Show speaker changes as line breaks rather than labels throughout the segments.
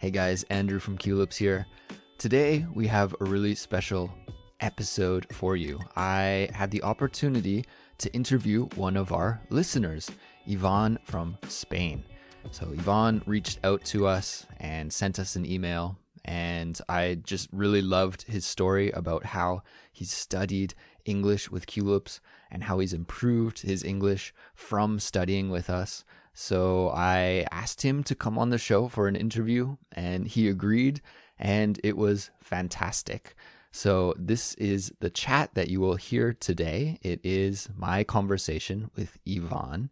Hey guys, Andrew from Culips here. Today we have a really special episode for you. I had the opportunity to interview one of our listeners, Ivan from Spain. So, Ivan reached out to us and sent us an email, and I just really loved his story about how he studied English with Culips and how he's improved his English from studying with us. So I asked him to come on the show for an interview, and he agreed, and it was fantastic. So, this is the chat that you will hear today. It is my conversation with Ivan.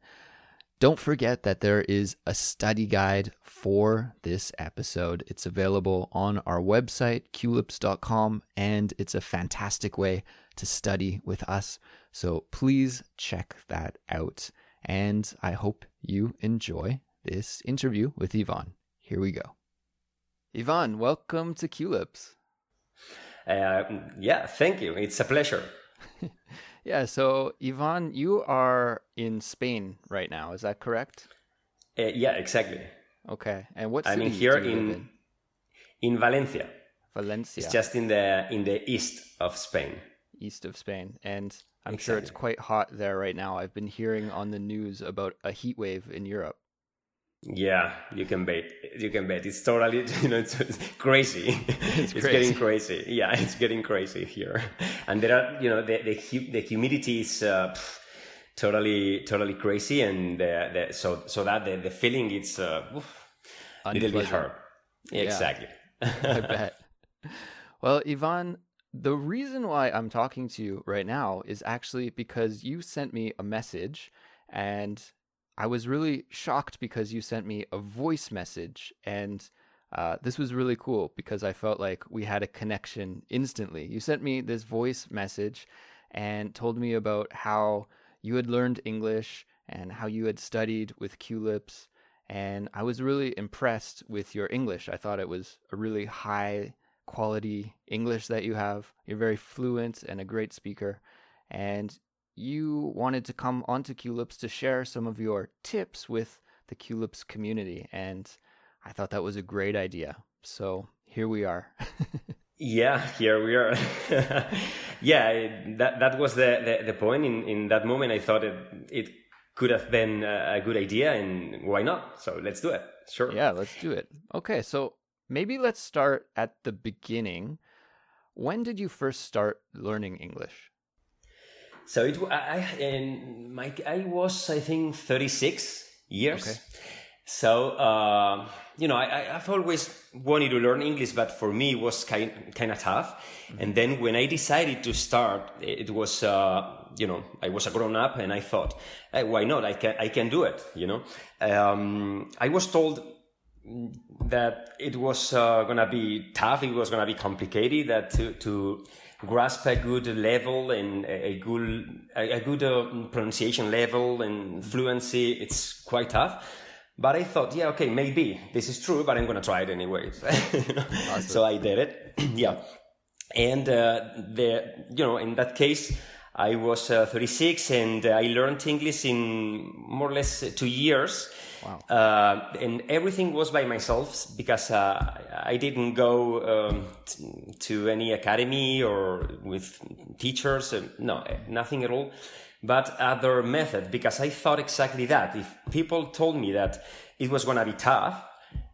Don't forget that there is a study guide for this episode. It's available on our website, culips.com, and it's a fantastic way to study with us. So please check that out. And I hope you enjoy this interview with Ivan. Here we go. Ivan, welcome to Culips.
Uh, yeah, thank you. It's a pleasure.
yeah, so Ivan, you are in Spain right now. Is that correct?
Uh, yeah, exactly.
Okay, and what
I mean here in, in in Valencia.
Valencia.
It's just in the in the east of Spain.
East of Spain, and I'm exactly. sure it's quite hot there right now. I've been hearing on the news about a heat wave in Europe.
Yeah, you can bet. You can bet. It's totally, you know, it's, it's crazy. It's, it's getting crazy. Yeah, it's getting crazy here. And there are, you know, the the, the humidity is uh, totally, totally crazy, and the, the, so so that the, the feeling it's uh, a little bit hard. Yeah, exactly.
I bet. Well, Ivan, the reason why I'm talking to you right now is actually because you sent me a message and I was really shocked because you sent me a voice message. And uh, this was really cool because I felt like we had a connection instantly. You sent me this voice message and told me about how you had learned English and how you had studied with Culips. And I was really impressed with your English. I thought it was a really high quality English that you have. You're very fluent and a great speaker. And you wanted to come onto Culips to share some of your tips with the Culips community. And I thought that was a great idea. So here we are.
yeah, here we are. yeah, that, that was the, the, the, point. In, in that moment, I thought it, it could have been a good idea, and why not? So let's do it. Sure.
Yeah, let's do it. Okay, so maybe let's start at the beginning. When did you first start learning English?
So it I and my I was I think 36 years. Okay. So uh, you know I I've always wanted to learn English, but for me it was kind kind of tough. Mm-hmm. And then when I decided to start, it was uh, you know I was a grown up, and I thought, hey, why not? I can I can do it. You know, um, I was told that it was uh, gonna be tough. It was gonna be complicated. That to to grasp a good level and a good a good uh, pronunciation level and fluency, it's quite tough. But I thought, yeah, okay, maybe this is true, but I'm gonna try it anyway. awesome. So I did it. yeah, and uh, the you know in that case. I was uh, 36 and I learned English in more or less two years. Wow. Uh, and everything was by myself because uh, I didn't go um, t- to any academy or with teachers. Uh, no, nothing at all. But other method because I thought exactly that. If people told me that it was going to be tough,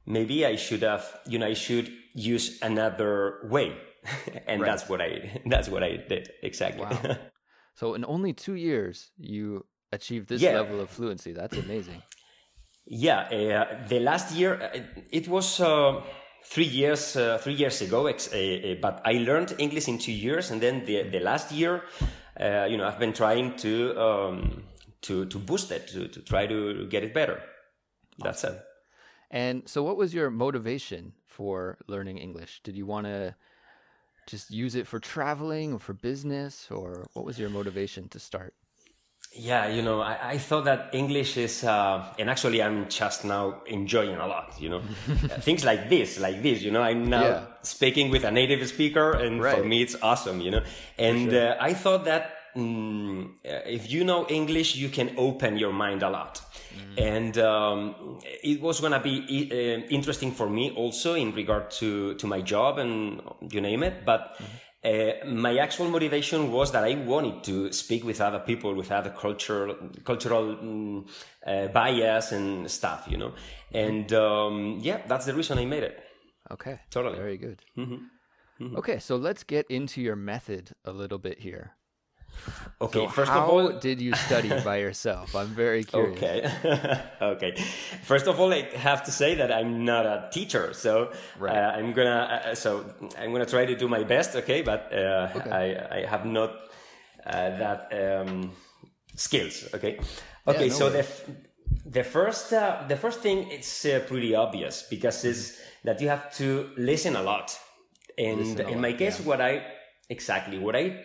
maybe I should have, you know, I should use another way. and right. that's what I, that's what I did. Exactly. Wow.
So in only two years, you achieved this yeah. level of fluency. That's amazing.
Yeah, uh, the last year uh, it was uh, three years uh, three years ago, uh, uh, but I learned English in two years, and then the the last year, you know, I've been trying to um, to to boost it to to try to get it better. That's it.
And so, what was your motivation for learning English? Did you want to just use it for traveling or for business, or what was your motivation to start?
Yeah, you know, I, I thought that English is, uh, and actually I'm just now enjoying a lot, you know, things like this, like this, you know, I'm now yeah. speaking with a native speaker and right. for me it's awesome, you know, and sure. uh, I thought that mm, if you know English, you can open your mind a lot. Mm. And um, it was going to be uh, interesting for me also in regard to, to my job and you name it. But mm. Uh, my actual motivation was that I wanted to speak with other people with other cultural, cultural mm, uh, bias and stuff, you know. And um, yeah, that's the reason I made it.
Okay.
Totally.
Very good. Mm-hmm. Mm-hmm. Okay, so let's get into your method a little bit here.
Okay,
so
first
how
of all,
did you study by yourself? I'm very curious.
Okay, okay. First of all, I have to say that I'm not a teacher, so right. uh, I'm gonna uh, so I'm gonna try to do my best. Okay, but uh, okay. I I have not uh, that um, skills. Okay, okay. Yeah, no so the the first uh, the first thing it's uh, pretty obvious because it's that you have to listen a lot and in my case, yeah. what I exactly what I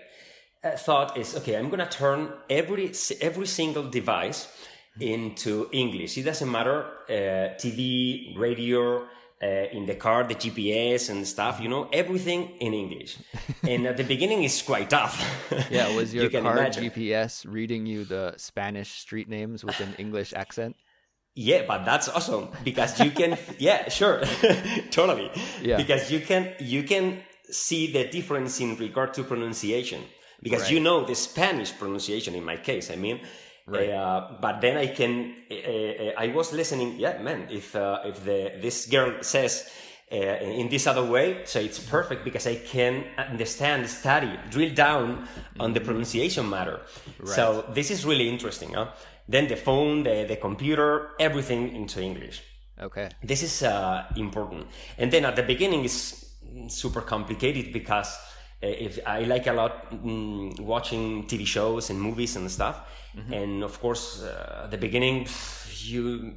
thought is okay. I'm gonna turn every every single device into English. It doesn't matter uh, TV, radio. Uh, in the car, the GPS and stuff, you know, everything in English. and at the beginning, it's quite tough.
Yeah, was your you car imagine. GPS reading you the Spanish street names with an English accent?
Yeah, but that's awesome because you can, yeah, sure, totally. Yeah. Because you can, you can see the difference in regard to pronunciation because right. you know the Spanish pronunciation in my case. I mean, right. Uh, but then I can, uh, uh, I was listening. Yeah, man, if, uh, if the, this girl says, uh, in this other way, so it's perfect because I can understand, study, drill down on the mm-hmm. pronunciation matter. Right. So this is really interesting. Huh? then the phone, the, the computer, everything into English.
Okay.
This is uh, important. And then at the beginning is super complicated because if I like a lot mm, watching TV shows and movies and stuff, mm-hmm. and of course uh, at the beginning you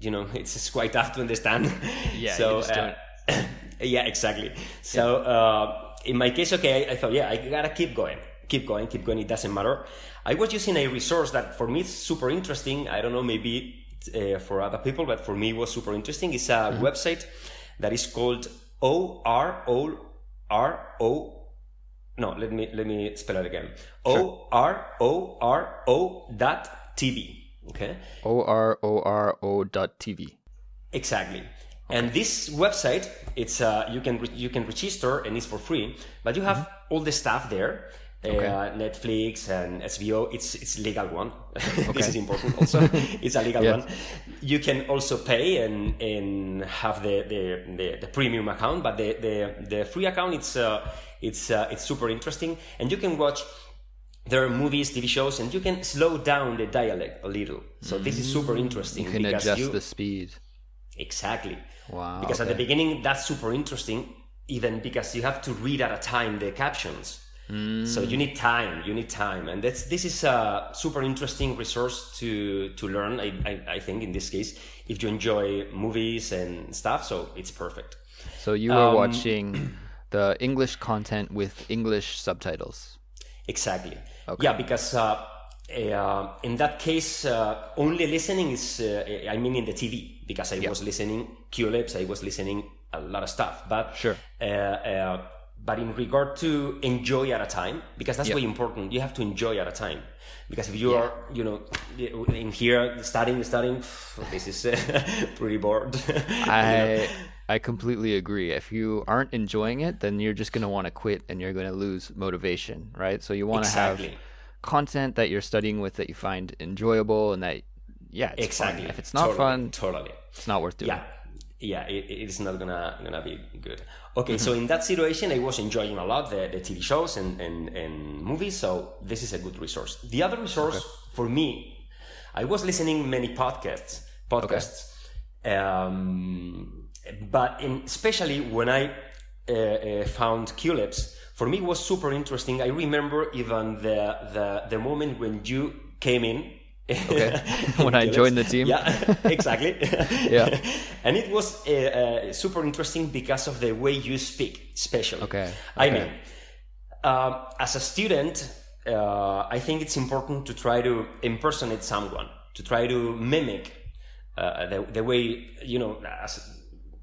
you know it's quite tough to understand.
Yeah. so uh,
yeah, exactly. So uh, in my case, okay, I, I thought yeah, I gotta keep going keep going, keep going. It doesn't matter. I was using a resource that for me is super interesting. I don't know, maybe uh, for other people, but for me it was super interesting. It's a mm-hmm. website that is called O R O R O. No, let me let me spell it again. O R O R O dot TV. Okay.
O R O R O dot TV.
Exactly. Okay. And this website, it's uh, you can re- you can register and it's for free, but you have mm-hmm. all the stuff there okay. uh, Netflix and SVO. It's it's legal one. Okay. this is important also. it's a legal yes. one. You can also pay and and have the the, the, the premium account, but the the, the free account it's uh, it's uh, it's super interesting, and you can watch. There are movies, TV shows, and you can slow down the dialect a little. So mm. this is super interesting.
You can adjust you, the speed.
Exactly.
Wow.
Because okay. at the beginning, that's super interesting, even because you have to read at a time the captions. Mm. So you need time. You need time, and that's this is a super interesting resource to to learn. I, I, I think in this case, if you enjoy movies and stuff, so it's perfect.
So you were um, watching the English content with English subtitles.
Exactly. Okay. Yeah, because uh, uh, in that case, uh, only listening is. Uh, I mean, in the TV, because I yeah. was listening Culips, I was listening a lot of stuff, but
sure
uh, uh, but in regard to enjoy at a time because that's yep. very important you have to enjoy at a time because if you yeah. are you know in here studying studying this is uh, pretty bored
i i completely agree if you aren't enjoying it then you're just going to want to quit and you're going to lose motivation right so you want to exactly. have content that you're studying with that you find enjoyable and that yeah exactly fun. if it's not
totally.
fun
totally
it's not worth doing
yeah yeah, it, it's not gonna gonna be good. Okay, so in that situation, I was enjoying a lot the, the TV shows and, and, and movies. So this is a good resource. The other resource okay. for me, I was listening many podcasts, podcasts, okay. um, but in, especially when I uh, uh, found Culips, for me was super interesting. I remember even the the the moment when you came in
Okay. when I joined the team.
Yeah, exactly.
yeah.
And it was uh, uh, super interesting because of the way you speak, especially.
Okay.
I mean, um, as a student, uh, I think it's important to try to impersonate someone, to try to mimic uh, the, the way, you know, as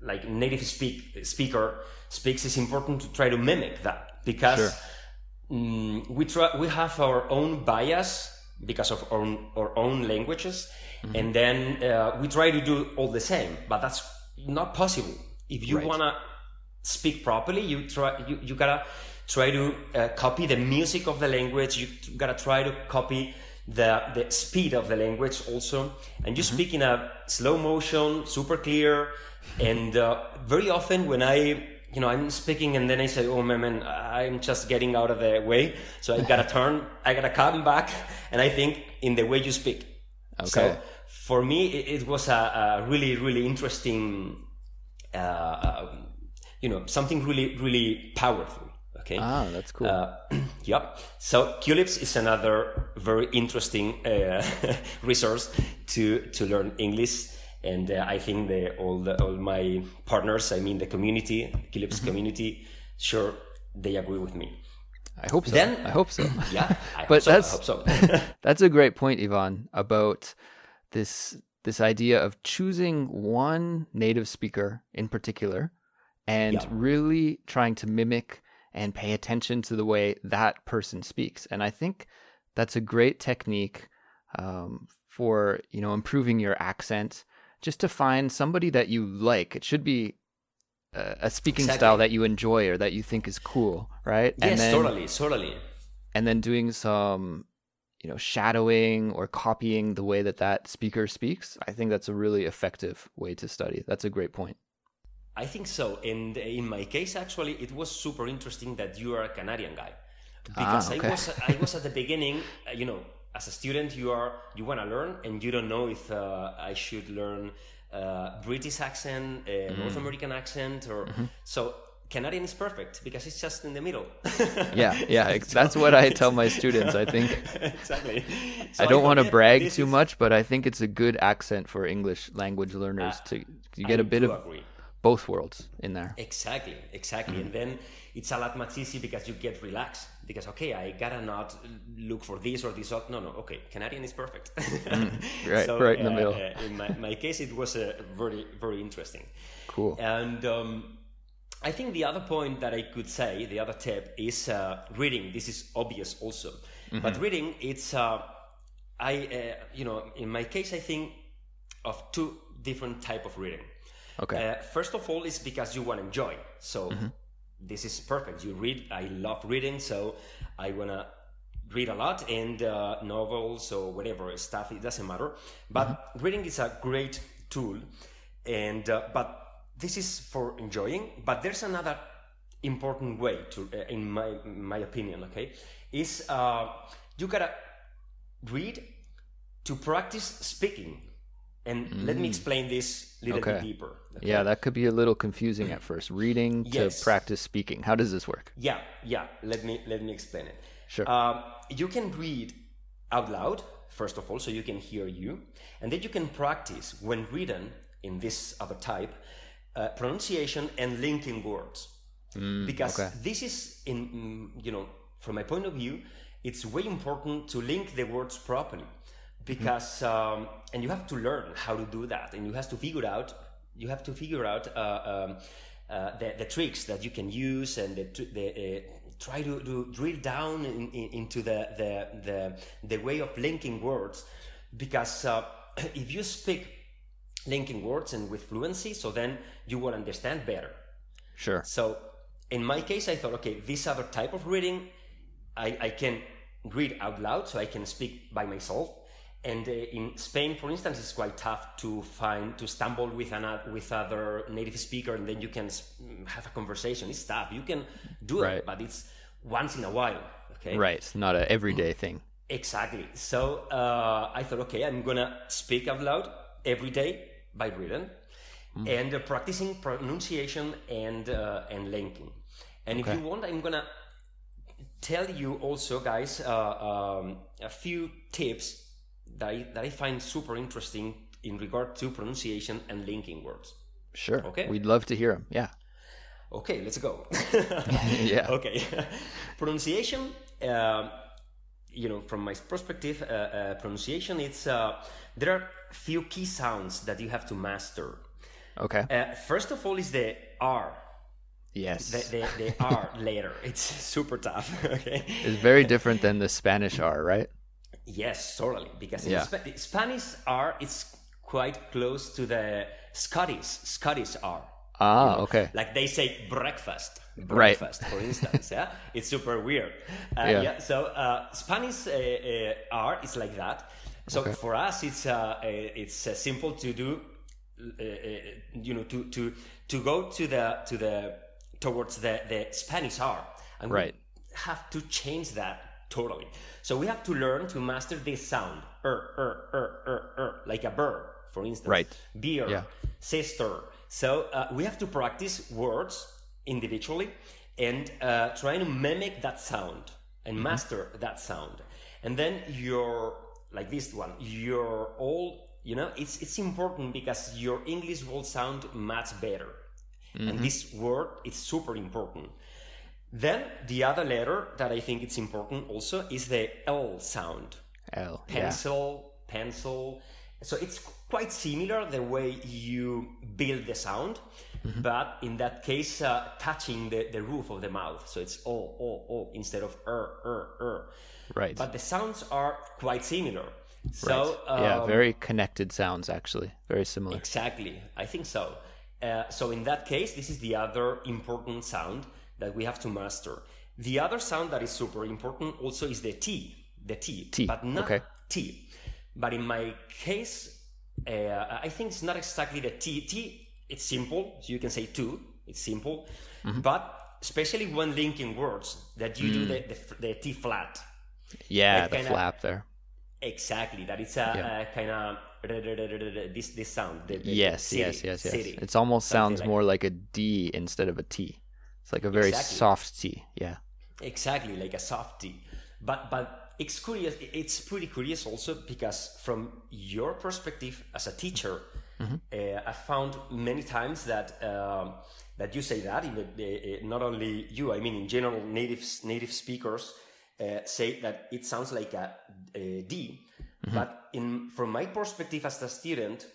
like native speak, speaker speaks, it's important to try to mimic that because. Sure mm, we try we have our own bias because of our own, our own languages, mm-hmm. and then uh, we try to do all the same, but that's not possible. If you right. wanna speak properly, you try you, you gotta try to uh, copy the music of the language. You gotta try to copy the the speed of the language also, and you mm-hmm. speak in a slow motion, super clear, and uh, very often when I you know, I'm speaking and then I say, oh man, man, I'm just getting out of the way. So I gotta turn, I gotta come back. And I think in the way you speak. Okay. So for me, it, it was a, a, really, really interesting, uh, uh, you know, something really, really powerful. Okay.
Ah, that's cool. Uh,
yep. So Culips is another very interesting uh, resource to, to learn English and uh, I think the, all the, all my partners, I mean the community, Culips mm-hmm. community, sure they agree with me.
I hope so. Then I hope so.
Yeah,
I but so, that's so. that's a great point, Ivan, about this this idea of choosing one native speaker in particular and yeah. really trying to mimic and pay attention to the way that person speaks. And I think that's a great technique um, for you know improving your accent just to find somebody that you like. It should be a, a speaking exactly. style that you enjoy or that you think is cool, right?
Yes, and then, totally, totally.
And then doing some, you know, shadowing or copying the way that that speaker speaks. I think that's a really effective way to study. That's a great point.
I think so. And in my case, actually, it was super interesting that you are a Canadian guy because ah, okay. I was I was at the beginning, you know, as a student you are you want to learn and you don't know if uh, i should learn uh, british accent uh, mm. north american accent or mm-hmm. so canadian is perfect because it's just in the middle
yeah yeah that's what i tell my students i think
exactly
so i don't want to brag too is... much but i think it's a good accent for english language learners to, to get I a bit of agree. both worlds in there
exactly exactly mm. and then it's a lot much easier because you get relaxed because okay i gotta not look for this or this no no okay canadian is perfect.
Mm, right so, right in the uh, middle.
uh, in my, my, case it was uh, very very interesting.
Cool.
And um, i think the other point that i could say the other tip is uh, reading. This is obvious also. Mm-hmm. but reading it's uh, i uh, you know in my case i think of two different type of reading.
Okay.
First of all is because you want to enjoy. So mm-hmm this is perfect. You read. I love reading, so I wanna read a lot and uh, novels or whatever stuff. It doesn't matter. But mm-hmm. reading is a great tool, and uh, but this is for enjoying. But there's another important way to, uh, in my my opinion. Okay, is uh, you gotta read to practice speaking. And mm. let me mm. explain this a little okay. bit deeper.
Okay? Yeah, that could be a little confusing at first. Reading yes. to practice speaking. How does this work?
Yeah, yeah. Let me let me explain it.
Sure.
Um, you can read out loud first of all, so you can hear you, and then you can practice when written in this other type uh, pronunciation and linking words. Mm, because okay. this is in mm, you know from my point of view, it's way important to link the words properly because um, and you have to learn how to do that and you have to figure out you have to figure out uh, um, uh, the, the, tricks that you can use and the, the uh, try to, to, drill down in, in, into the, the, the, the, way of linking words. Because uh, if you speak linking words and with fluency so then you will understand better.
Sure.
So in my case i thought okay this other type of reading I, I can read out loud so i can speak by myself and uh, in Spain, for instance, it's quite tough to find to stumble with an with other native speaker, and then you can have a conversation. It's tough. You can do right. it, but it's once in a while. Okay,
right. It's not an everyday thing.
Exactly. So uh, I thought, okay, I'm gonna speak out loud every day by written, mm. and uh, practicing pronunciation and uh, and linking. And okay. if you want, I'm gonna tell you also, guys, uh, um, a few tips that I, that I find super interesting in regard to pronunciation and linking words.
Sure. Okay. We'd love to hear them. Yeah.
Okay, let's go.
yeah.
Okay. pronunciation, uh, you know, from my perspective, uh, uh, pronunciation, it's uh, there are few key sounds that you have to master.
Okay.
Uh, first of all, is the R.
Yes.
The, the, the R later. It's super tough. okay.
It's very different than the Spanish R, right?
Yes, totally. Because
Yeah.
the Spanish R is quite close to the Scottish Scottish R.
Ah, okay.
Like they say breakfast,
Right.
breakfast, for instance. yeah, it's super weird. Uh,
Yeah.
yeah. So uh, Spanish uh, uh, R is like that. So
Okay.
for us, it's uh, uh, it's uh, simple to do. Uh, uh, you know, to to to go to the to the towards the the Spanish R, and
Right.
we have to change that totally. So we have to learn to master this sound, er er er er er, like a bird, for instance.
Right.
Beer,
Yeah.
sister. So uh, we have to practice words individually and uh, trying to mimic that sound and
Mm-hmm.
master that sound. And then your like this one, your all you know, it's it's important because your English will sound much better.
Mm-hmm.
And this word is super important. Then the other letter that I think it's important also is the L sound
L. Yeah.
pencil, pencil. So it's quite similar the way you build the sound,
Mm-hmm.
but in that case, uh, touching the, the roof of the mouth. So it's o, o, o instead of er, er, er.
Right.
But the sounds are quite similar. So
right. yeah,
um,
very connected sounds actually. Very similar.
Exactly, I think so. Uh, so in that case, this is the other important sound that we have to master. The other sound that is super important also is the T, the T,
T,
but not
okay.
T. But in my case, uh, I think it's not exactly the T. T, it's simple, so you can say two. It's simple,
Mm-hmm.
but especially when linking words, that you do
Mm.
the, the the T flat.
Yeah, the
kinda-
flap there.
Exactly, that it's a,
Yeah.
kind of this this sound. The, the-
Yes,
city,
yes, yes, yes.
city.
It almost sounds
like
more like a D instead of a T. It's like a very
Exactly.
soft T. Yeah.
exactly like a softie but but it's curious it's pretty curious also because from your perspective as a teacher uh, i found many times that um, that you say that in the, uh, not only you i mean in general native native speakers uh, say that it sounds like a, a D. but in from my perspective as a student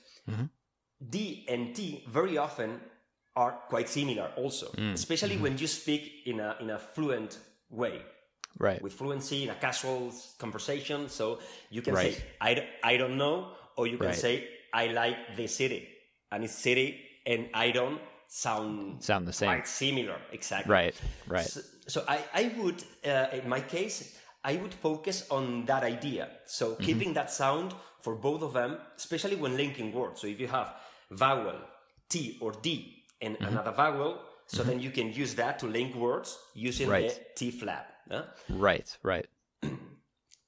D and T very often are quite similar also, especially when you speak in a in a fluent way
Right.
with fluency in a casual conversation. So you can
Right.
say I, d- I don't know, or you can
Right.
say I like the city, and it's city, and I don't sound
Sound the same.
quite similar exactly.
Right. Right.
So, so I, I would, uh, in my case, I would focus on that idea. So
Mm-hmm.
keeping that sound for both of them, especially when linking words. So if you have vowel T or D and
Mm-hmm.
another vowel, so then you can use that to link words using
Right.
the T flap. huh?
Right. Right.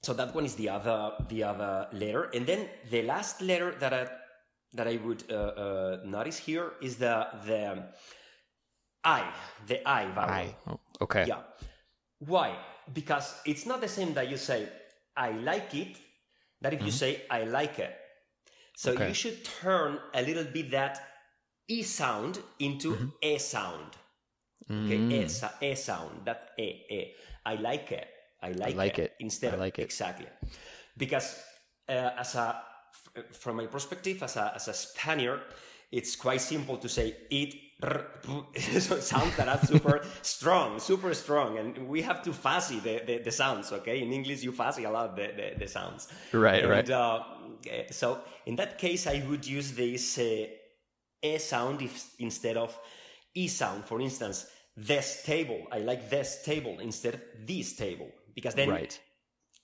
So that one is the other the other letter, and then the last letter that I that I would uh, uh, notice here is the the I, the I vowel.
I. Oh, okay.
Yeah. Why? Because it's not the same that you say I like it, that if you say I like it. So
Okay.
you should turn a little bit that E sound into A sound. Okay, A, A sound, that A, A. I like it. I like,
like it.
Instead
I
of
like it.
exactly. Because uh, as a f- from my perspective as a as a Spaniard, it's quite simple to say it. so sounds that are super strong, super strong, and we have to fuzzy the, the, the sounds. Okay, in English you fuzzy a lot the, the, the sounds.
Right,
and,
right.
Uh, eh, so in that case, I would use this uh, a sound if, instead of e sound. For instance, this table. I like this table instead of this table because then
Right.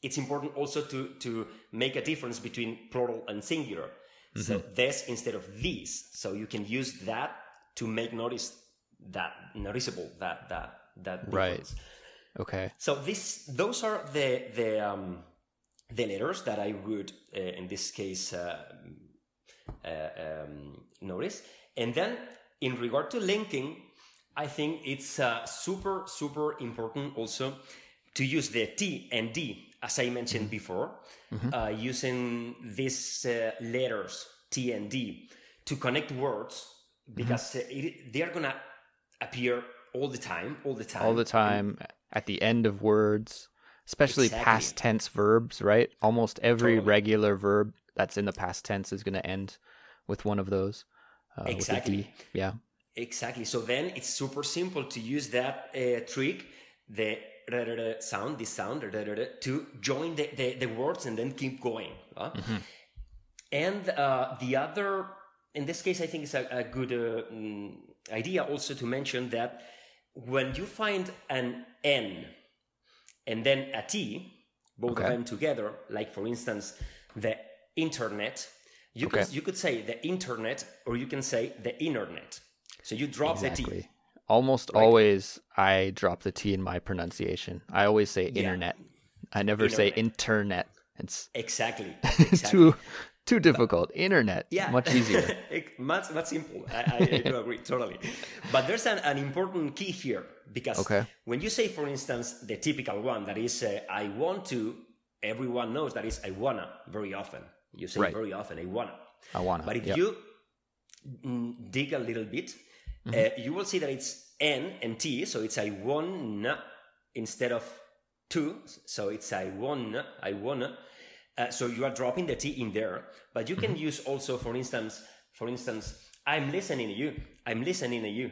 it's important also to to make a difference between plural and singular. So
Mm-hmm.
this instead of these. So you can use that to make notice that noticeable that that that difference. Right.
Okay.
So this those are the the um, the letters that I would uh, in this case uh, um, notice, and then in regard to linking, I think it's uh, super super important also to use the T and D as I mentioned before, uh, using these uh, letters T and D to connect words because uh, it, they are gonna appear all the time, all the time,
All the time at the end of words, especially
Exactly.
past tense verbs, right? Almost every
Totally.
regular verb that's in the past tense is going to end with one of those. Uh,
Exactly.
Yeah.
Exactly. So then it's super simple to use that uh, trick, the sound, this sound, to join the, the, the words and then keep going. Huh? Mm-hmm. And uh, the other, in this case, I think it's a, a good uh, mm, idea also to mention that when you find an N and then a T, both okay. of them together, like for instance, the internet, you, okay. could, you could say the internet or you can say the internet. So you drop exactly. the T.
Almost right? always, I drop the T in my pronunciation. I always say yeah. internet. I never internet. say internet. It's
exactly, exactly.
too too difficult. Internet, yeah, much easier.
much much simple. I, I, I do agree totally. But there's an, an important key here because okay. when you say, for instance, the typical one that is uh, "I want to," everyone knows that is "I wanna" very often. You say right. very often "I wanna."
I wanna.
But if yep. you mm, dig a little bit, mm-hmm. uh, you will see that it's N and T, so it's I wanna instead of two, so it's I wanna, I wanna. Uh, so you are dropping the T in there, but you can mm-hmm. use also, for instance, for instance, I'm listening to you. I'm listening to you.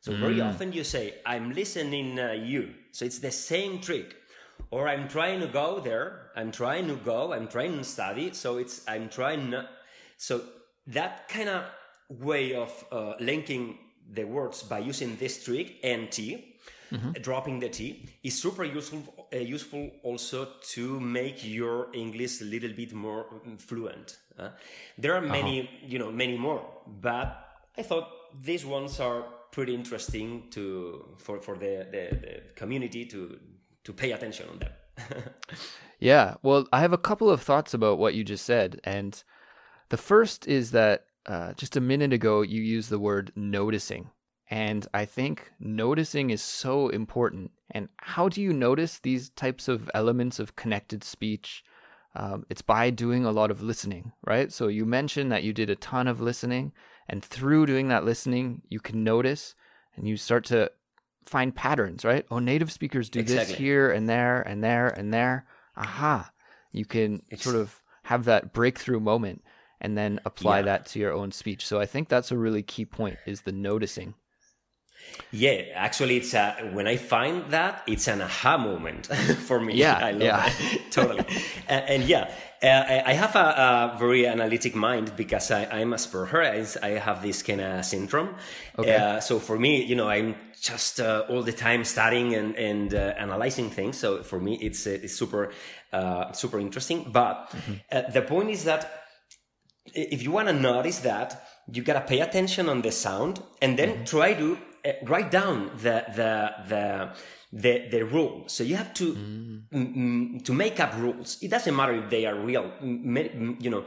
So mm. very often you say, I'm listening to you. So it's the same trick. Or I'm trying to go there. I'm trying to go. I'm trying to study. So it's, I'm trying. To... So that kind of way of uh, linking the words by using this trick and T, mm-hmm. dropping the T, is super useful. Uh, useful also to make your English a little bit more mm, fluent. Uh, there are many, uh-huh. you know, many more, but I thought these ones are pretty interesting to for for the the, the community to to pay attention on them.
yeah, well, I have a couple of thoughts about what you just said, and the first is that uh, just a minute ago, you used the word noticing. And I think noticing is so important. And how do you notice these types of elements of connected speech? Um, it's by doing a lot of listening, right? So you mentioned that you did a ton of listening, and through doing that listening, you can notice and you start to find patterns, right? Oh, native speakers do exactly. this here and there and there and there. Aha. You can sort of have that breakthrough moment and then apply yeah. that to your own speech. So I think that's a really key point is the noticing.
Yeah, actually, it's a, when I find that it's an aha moment for me.
Yeah,
I love
yeah.
it totally. and, and, yeah, uh, I have a, a, very analytic mind because I, I'm Asperger. I, I have this kind of syndrome. Okay. Uh, so for me, you know, I'm just uh, all the time studying and, and uh, analyzing things. So for me, it's, uh, it's super, uh, super interesting. But mm-hmm. the point is that if you want to notice that, you gotta pay attention on the sound and then mm-hmm. try to uh, write down the the the the, the rule. So you have to mm. m- to make up rules. It doesn't matter if they are real. M- you know,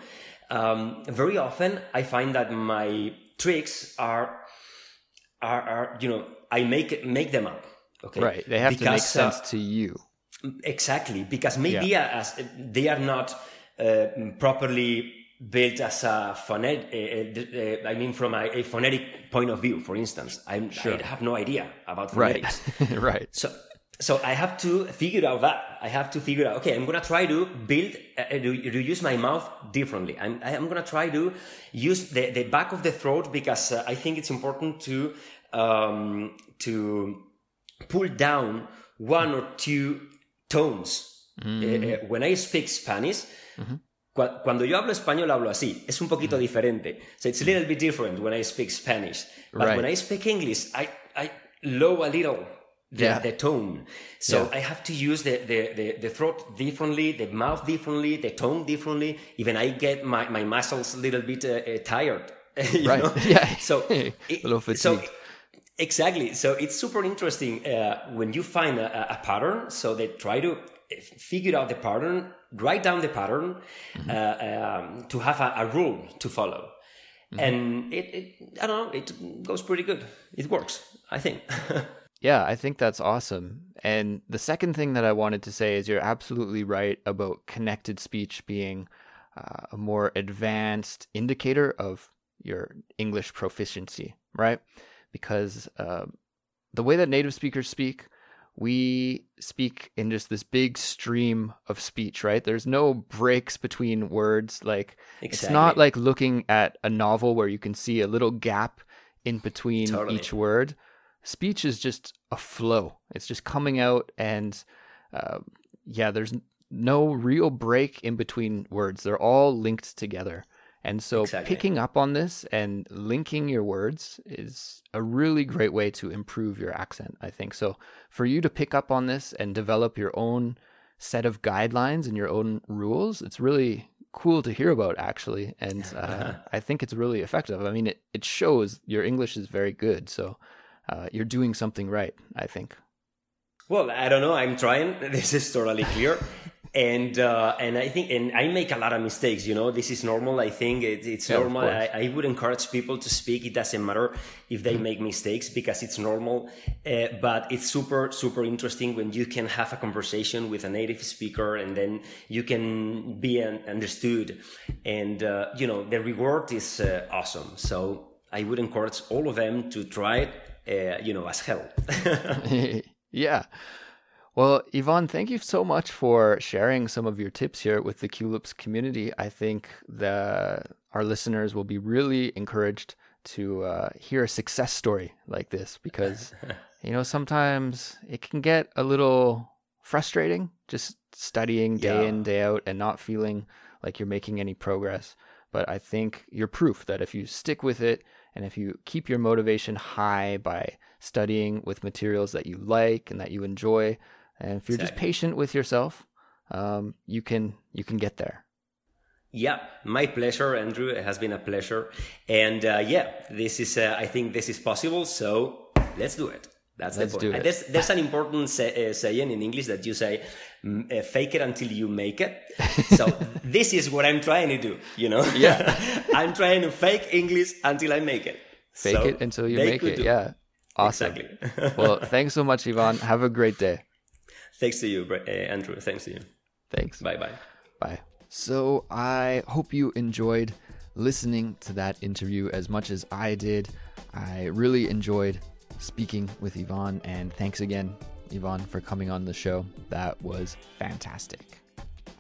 um, very often I find that my tricks are are, are you know I make make them up. Okay,
right? They have because, to make sense uh, to you.
Exactly, because maybe yeah. as they are not uh, properly built as a phonetic, uh, uh, I mean, from a, a, phonetic point of view, for instance. I'm, sure. I have no idea about phonetics.
Right. right.
So, so I have to figure out that. I have to figure out, okay, I'm going to try to build, uh, to, to, use my mouth differently. I'm, I'm going to try to use the, the back of the throat because uh, I think it's important to, um, to pull down one or two tones. Mm. when I speak Spanish, mm-hmm cuando yo hablo español hablo así. Es un poquito diferente. So it's a little bit different when I speak Spanish. But right. when I speak English, I, I low a little the, yeah. the tone. So yeah. I have to use the, the, the, the, throat differently, the mouth differently, the tone differently. Even I get my, my muscles a little bit uh, uh, tired.
right. Know? Yeah. So,
it, so exactly. So it's super interesting uh, when you find a, a pattern. So they try to figure out the pattern, write down the pattern mm-hmm. uh, um, to have a, a, rule to follow. Mm-hmm. And it, it, I don't know, it goes pretty good. It works, I think.
yeah, I think that's awesome. And the second thing that I wanted to say is you're absolutely right about connected speech being uh, a more advanced indicator of your English proficiency, right? Because uh, the way that native speakers speak, we speak in just this big stream of speech, right? There's no breaks between words. Like exactly. it's not like looking at a novel where you can see a little gap in between totally. each word. Speech is just a flow. It's just coming out, and uh, yeah, there's no real break in between words. They're all linked together. And so exactly. picking up on this and linking your words is a really great way to improve your accent, I think. So for you to pick up on this and develop your own set of guidelines and your own rules, it's really cool to hear about actually. And uh, I think it's really effective. I mean, it, it shows your English is very good. So uh, you're doing something right, I think.
Well, I don't know. I'm trying. This is totally clear and uh, and I think and I make a lot of mistakes. You know, this is normal. I think it, it's yeah, normal. I, I, would encourage people to speak. It doesn't matter if they mm-hmm. make mistakes because it's normal. Uh, but it's super super interesting when you can have a conversation with a native speaker and then you can be an, understood. And uh, you know, the reward is uh, awesome. So I would encourage all of them to try it. Uh, you know, as hell.
yeah. Well, Ivan, thank you so much for sharing some of your tips here with the Culips community. I think that our listeners will be really encouraged to uh, hear a success story like this because you know sometimes it can get a little frustrating just studying day yeah. in day out and not feeling like you're making any progress. But I think you're proof that if you stick with it and if you keep your motivation high by studying with materials that you like and that you enjoy, and if you're exactly. just patient with yourself, um, you can you can get there.
Yeah, my pleasure, Andrew. It has been a pleasure, and uh, yeah, this is uh, I think this is possible. So let's do it. That's let's the point. There's, there's an important say, uh, saying in English that you say, uh, "Fake it until you make it." So this is what I'm trying to do. You know,
yeah,
I'm trying to fake English until I make it.
Fake so it until you make it. Yeah, awesome. Exactly. well, thanks so much, Ivan. Have a great day.
Thanks to you, uh, Andrew. Thanks to you.
Thanks.
Bye bye.
Bye. So I hope you enjoyed listening to that interview as much as I did. I really enjoyed speaking with Ivan, and thanks again, Ivan, for coming on the show. That was fantastic.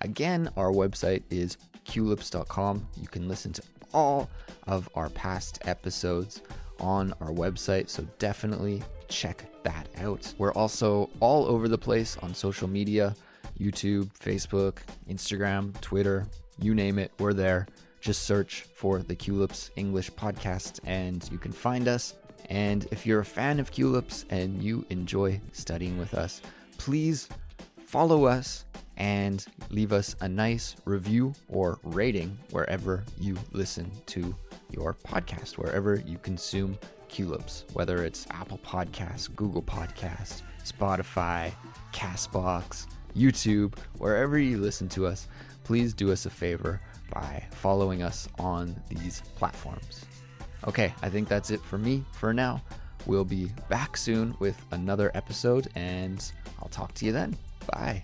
Again, our website is culips.com. You can listen to all of our past episodes on our website, so definitely check that out. We're also all over the place on social media YouTube, Facebook, Instagram, Twitter, you name it, we're there. Just search for the Culips English podcast and you can find us. And if you're a fan of Culips and you enjoy studying with us, please follow us and leave us a nice review or rating wherever you listen to your podcast, wherever you consume Culips, whether it's Apple Podcasts, Google Podcasts, Spotify, Castbox, YouTube, wherever you listen to us, please do us a favor by following us on these platforms. Okay, I think that's it for me for now. We'll be back soon with another episode, and I'll talk to you then. Bye.